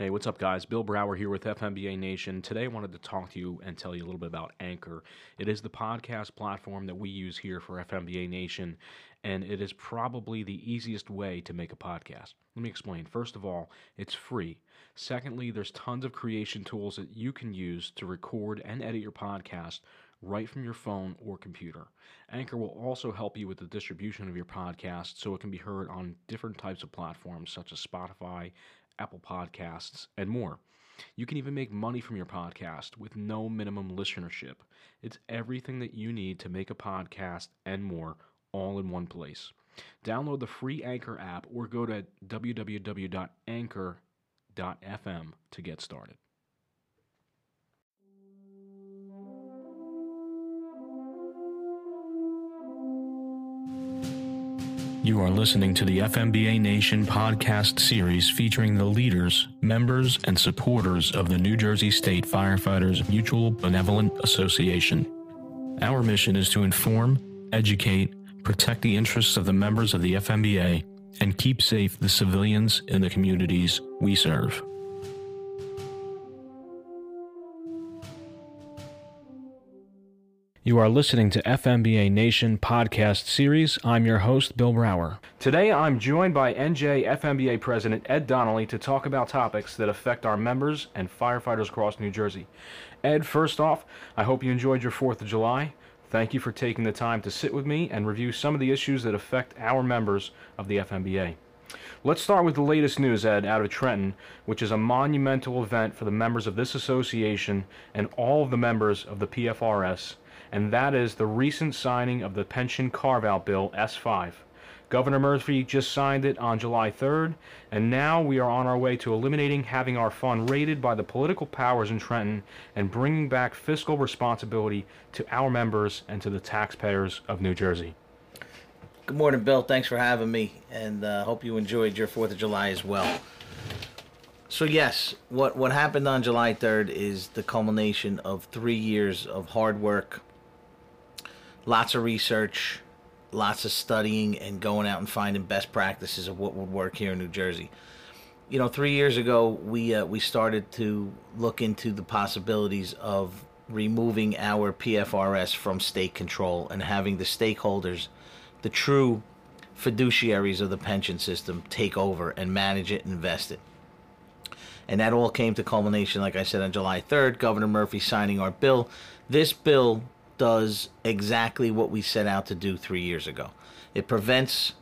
Hey, what's up, guys? Bill Brower here with FMBA Nation. Today, I wanted to talk to you and tell you a little bit about Anchor. It is the podcast platform that we use here for FMBA Nation, and it is probably the easiest way to make a podcast. Let me explain. First of all, it's free. Secondly, there's tons of creation tools that you can use to record and edit your podcast right from your phone or computer. Anchor will also help you with the distribution of your podcast so it can be heard on different types of platforms such as Spotify, Apple Podcasts, and more. You can even make money from your podcast with no minimum listenership. It's everything that you need to make a podcast and more all in one place. Download the free Anchor app or go to www.anchor.fm to get started. You are listening to the FMBA Nation podcast series featuring the leaders, members, and supporters of the New Jersey State Firefighters Mutual Benevolent Association. Our mission is to inform, educate, protect the interests of the members of the FMBA, and keep safe the civilians in the communities we serve. You are listening to FMBA Nation podcast series. I'm your host, Bill Brower. Today, I'm joined by NJ FMBA President Ed Donnelly to talk about topics that affect our members and firefighters across New Jersey. Ed, first off, I hope you enjoyed your 4th of July. Thank you for taking the time to sit with me and review some of the issues that affect our members of the FMBA. Let's start with the latest news, Ed, out of Trenton, which is a monumental event for the members of this association and all of the members of the PFRS and that is the recent signing of the Pension Carve Out Bill S5. Governor Murphy just signed it on July 3rd, and now we are on our way to eliminating having our fund raided by the political powers in Trenton and bringing back fiscal responsibility to our members and to the taxpayers of New Jersey. Good morning, Bill. Thanks for having me, and uh, hope you enjoyed your Fourth of July as well. So yes, what what happened on July 3rd is the culmination of three years of hard work, lots of research, lots of studying, and going out and finding best practices of what would work here in New Jersey. You know, three years ago, we uh, we started to look into the possibilities of removing our PFRS from state control and having the stakeholders, the true fiduciaries of the pension system, take over and manage it and invest it. And that all came to culmination, like I said, on July 3rd, Governor Murphy signing our bill. This bill does exactly what we set out to do three years ago. It prevents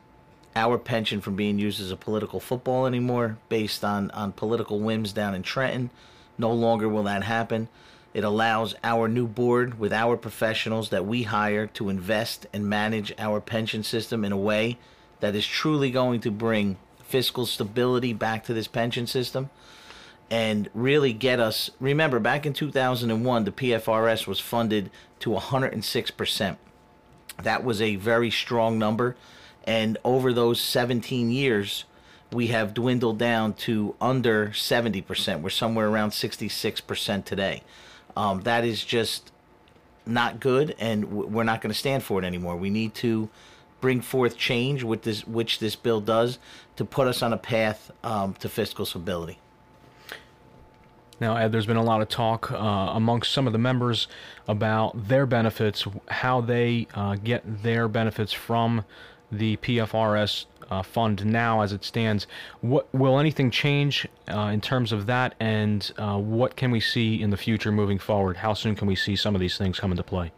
our pension from being used as a political football anymore based on, on political whims down in Trenton. No longer will that happen. It allows our new board with our professionals that we hire to invest and manage our pension system in a way that is truly going to bring fiscal stability back to this pension system and really get us. Remember, back in 2001, the PFRS was funded to 106%. That was a very strong number. And over those 17 years, we have dwindled down to under 70%. We're somewhere around 66% today. Um, that is just not good, and we're not going to stand for it anymore. We need to bring forth change, with this, which this bill does, to put us on a path um, to fiscal stability. Now, Ed, there's been a lot of talk uh, amongst some of the members about their benefits, how they uh, get their benefits from the PFRS uh, fund now as it stands. What will anything change uh, in terms of that, and uh, what can we see in the future moving forward? How soon can we see some of these things come into play?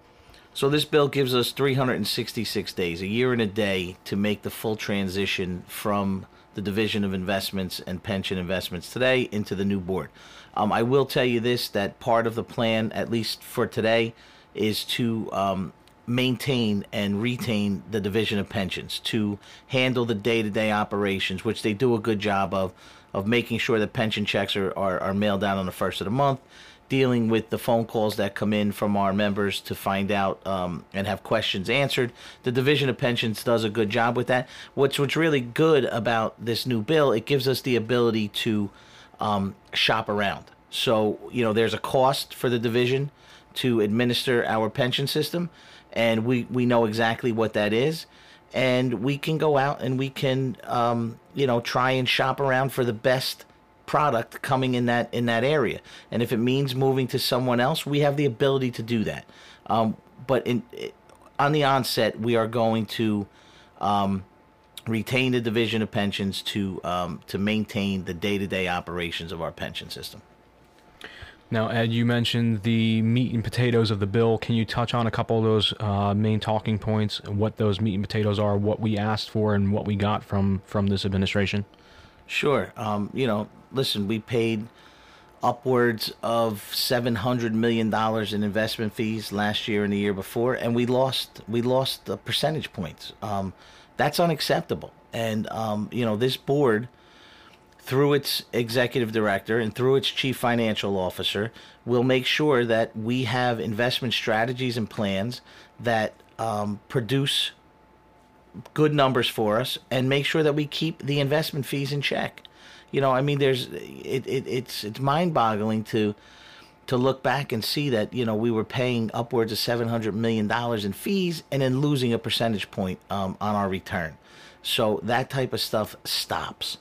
So this bill gives us 366 days, a year and a day, to make the full transition from the Division of Investments and Pension Investments today into the new board. Um, I will tell you this that part of the plan, at least for today, is to um, maintain and retain the Division of Pensions, to handle the day to day operations, which they do a good job of, of making sure that pension checks are, are, are mailed out on the first of the month dealing with the phone calls that come in from our members to find out um, and have questions answered. The Division of Pensions does a good job with that. What's what's really good about this new bill, it gives us the ability to um, shop around. So, you know, there's a cost for the division to administer our pension system, and we, we know exactly what that is. And we can go out and we can, um, you know, try and shop around for the best product coming in that in that area. And if it means moving to someone else, we have the ability to do that. Um, but in on the onset, we are going to um, retain the division of pensions to um, to maintain the day to day operations of our pension system. Now, Ed, you mentioned the meat and potatoes of the bill. Can you touch on a couple of those uh, main talking points, what those meat and potatoes are, what we asked for, and what we got from from this administration? Sure. Um, you know, listen, we paid upwards of seven hundred million dollars in investment fees last year and the year before, and we lost we lost the percentage points. Um, that's unacceptable. And um, you know, this board through its executive director and through its chief financial officer, will make sure that we have investment strategies and plans that um, produce good numbers for us and make sure that we keep the investment fees in check. You know, I mean, there's it, it it's it's mind boggling to to look back and see that you know we were paying upwards of seven hundred million dollars in fees and then losing a percentage point um, on our return. So that type of stuff stops.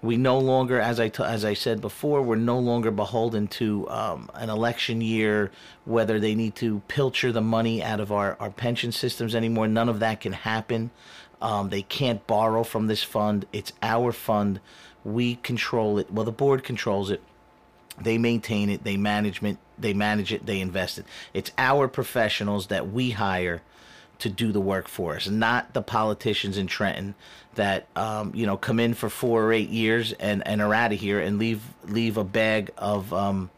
We no longer, as I t- as I said before, we're no longer beholden to um, an election year, whether they need to pilcher the money out of our, our pension systems anymore. None of that can happen. Um, they can't borrow from this fund. It's our fund. We control it. Well, the board controls it. They maintain it. They management. They manage it. They invest it. It's our professionals that we hire to do the work for us, not the politicians in Trenton that um, you know come in for four or eight years and, and are out of here and leave leave a bag of um,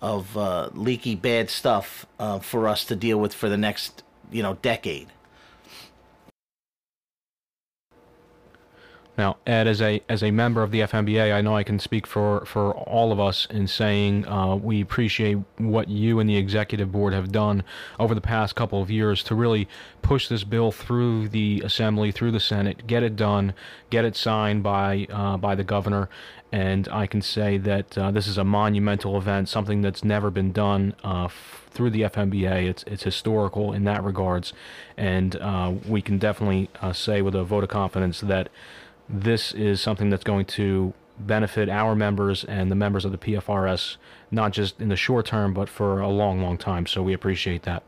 of uh, leaky bad stuff uh, for us to deal with for the next you know decade. Now, Ed, as a as a member of the FMBA, I know I can speak for, for all of us in saying uh, we appreciate what you and the executive board have done over the past couple of years to really push this bill through the assembly, through the Senate, get it done, get it signed by uh, by the governor, and I can say that uh, this is a monumental event, something that's never been done uh, f- through the FMBA. It's it's historical in that regards, and uh, we can definitely uh, say with a vote of confidence that this is something that's going to benefit our members and the members of the PFRS, not just in the short term, but for a long, long time. So we appreciate that.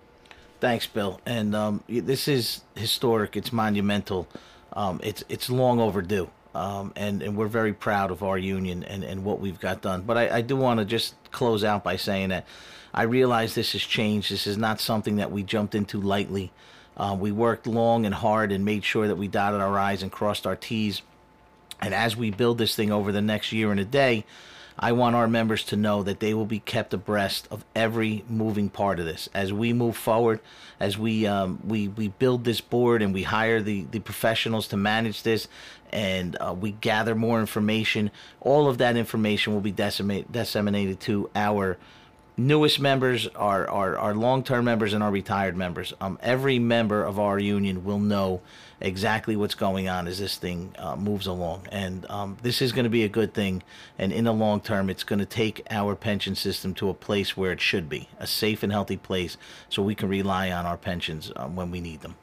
Thanks, Bill. And um, this is historic. It's monumental. Um, it's it's long overdue. Um, and, and we're very proud of our union and, and what we've got done. But I, I do want to just close out by saying that I realize this has changed. This is not something that we jumped into lightly. Uh, we worked long and hard and made sure that we dotted our I's and crossed our T's. And as we build this thing over the next year and a day, I want our members to know that they will be kept abreast of every moving part of this as we move forward, as we um, we we build this board and we hire the the professionals to manage this, and uh, we gather more information. All of that information will be disseminated to our newest members, our, our, our long term members, and our retired members. Um, every member of our union will know exactly what's going on as this thing uh, moves along. And um, this is going to be a good thing. And in the long term, it's going to take our pension system to a place where it should be a safe and healthy place so we can rely on our pensions um, when we need them.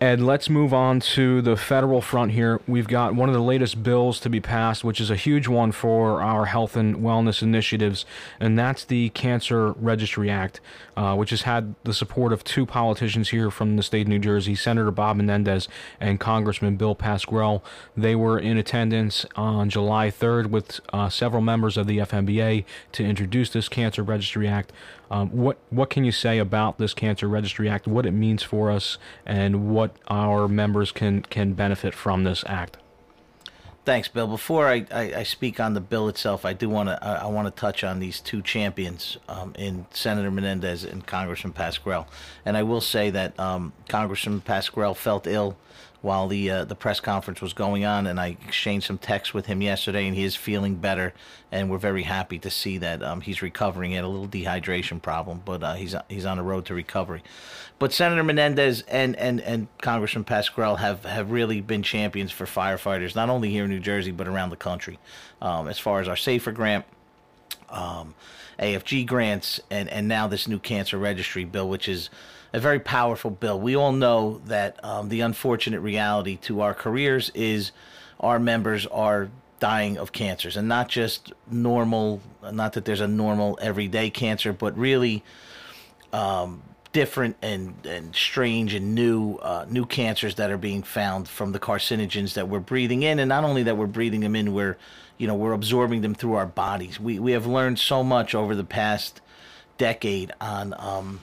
Ed, let's move on to the federal front here. We've got one of the latest bills to be passed, which is a huge one for our health and wellness initiatives, and that's the Cancer Registry Act, uh, which has had the support of two politicians here from the state of New Jersey, Senator Bob Menendez and Congressman Bill Pascrell. They were in attendance on July 3rd with uh, several members of the FMBA to introduce this Cancer Registry Act. Um, what what can you say about this Cancer Registry Act? What it means for us, and what our members can can benefit from this act? Thanks, Bill. Before I, I, I speak on the bill itself, I do want to I, I want to touch on these two champions um, in Senator Menendez and Congressman Pascrell. And I will say that um, Congressman Pascrell felt ill while the uh, the press conference was going on, and I exchanged some texts with him yesterday, and he is feeling better, and we're very happy to see that um, he's recovering. He had a little dehydration problem, but uh, he's he's on the road to recovery. But Senator Menendez and and and Congressman Pascrell have have really been champions for firefighters, not only here in New Jersey but around the country. Um, as far as our Safer grant. Um, AFG grants, and, and now this new cancer registry bill, which is a very powerful bill. We all know that um, the unfortunate reality to our careers is our members are dying of cancers, and not just normal. Not that there's a normal everyday cancer, but really um, different and, and strange and new uh, new cancers that are being found from the carcinogens that we're breathing in, and not only that we're breathing them in, we're you know we're absorbing them through our bodies. We we have learned so much over the past decade on um,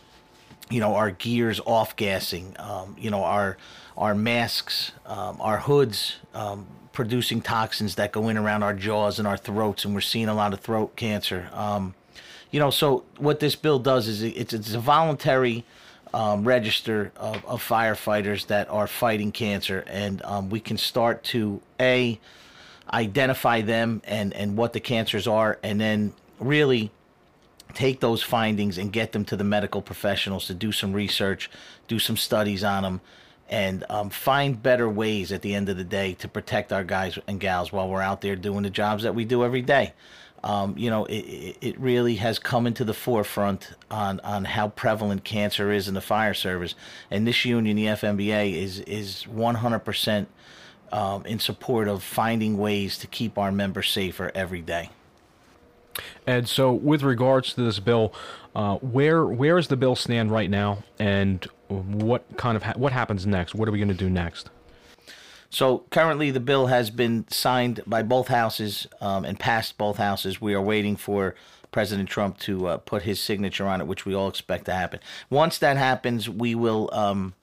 you know our gears off gassing, um, you know our our masks, um, our hoods um, producing toxins that go in around our jaws and our throats, and we're seeing a lot of throat cancer. Um, you know, so what this bill does is it's it's a voluntary um, register of, of, firefighters that are fighting cancer, and um, we can start to a identify them and and what the cancers are, and then really take those findings and get them to the medical professionals to do some research, do some studies on them, and um, find better ways at the end of the day to protect our guys and gals while we're out there doing the jobs that we do every day um, you know, it, it really has come into the forefront on, on how prevalent cancer is in the fire service. And this union, the FMBA, is is 100% um, in support of finding ways to keep our members safer every day. And so, with regards to this bill, uh, where where does the bill stand right now, and what kind of ha- what happens next? What are we going to do next? So currently, the bill has been signed by both houses um, and passed both houses. We are waiting for President Trump to uh, put his signature on it, which we all expect to happen. Once that happens, we will um,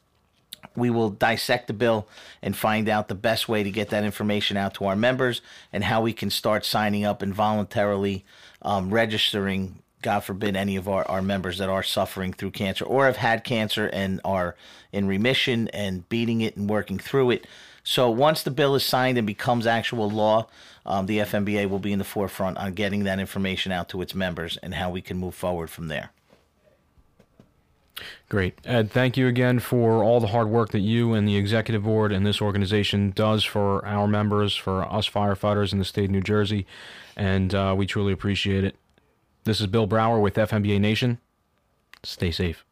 we will dissect the bill and find out the best way to get that information out to our members and how we can start signing up and voluntarily um, registering God forbid, any of our, our members that are suffering through cancer or have had cancer and are in remission and beating it and working through it. So once the bill is signed and becomes actual law, um, the FMBA will be in the forefront on getting that information out to its members and how we can move forward from there. Great. Ed, thank you again for all the hard work that you and the executive board and this organization does for our members, for us firefighters in the state of New Jersey, and uh, we truly appreciate it. This is Bill Brower with FMBA Nation. Stay safe.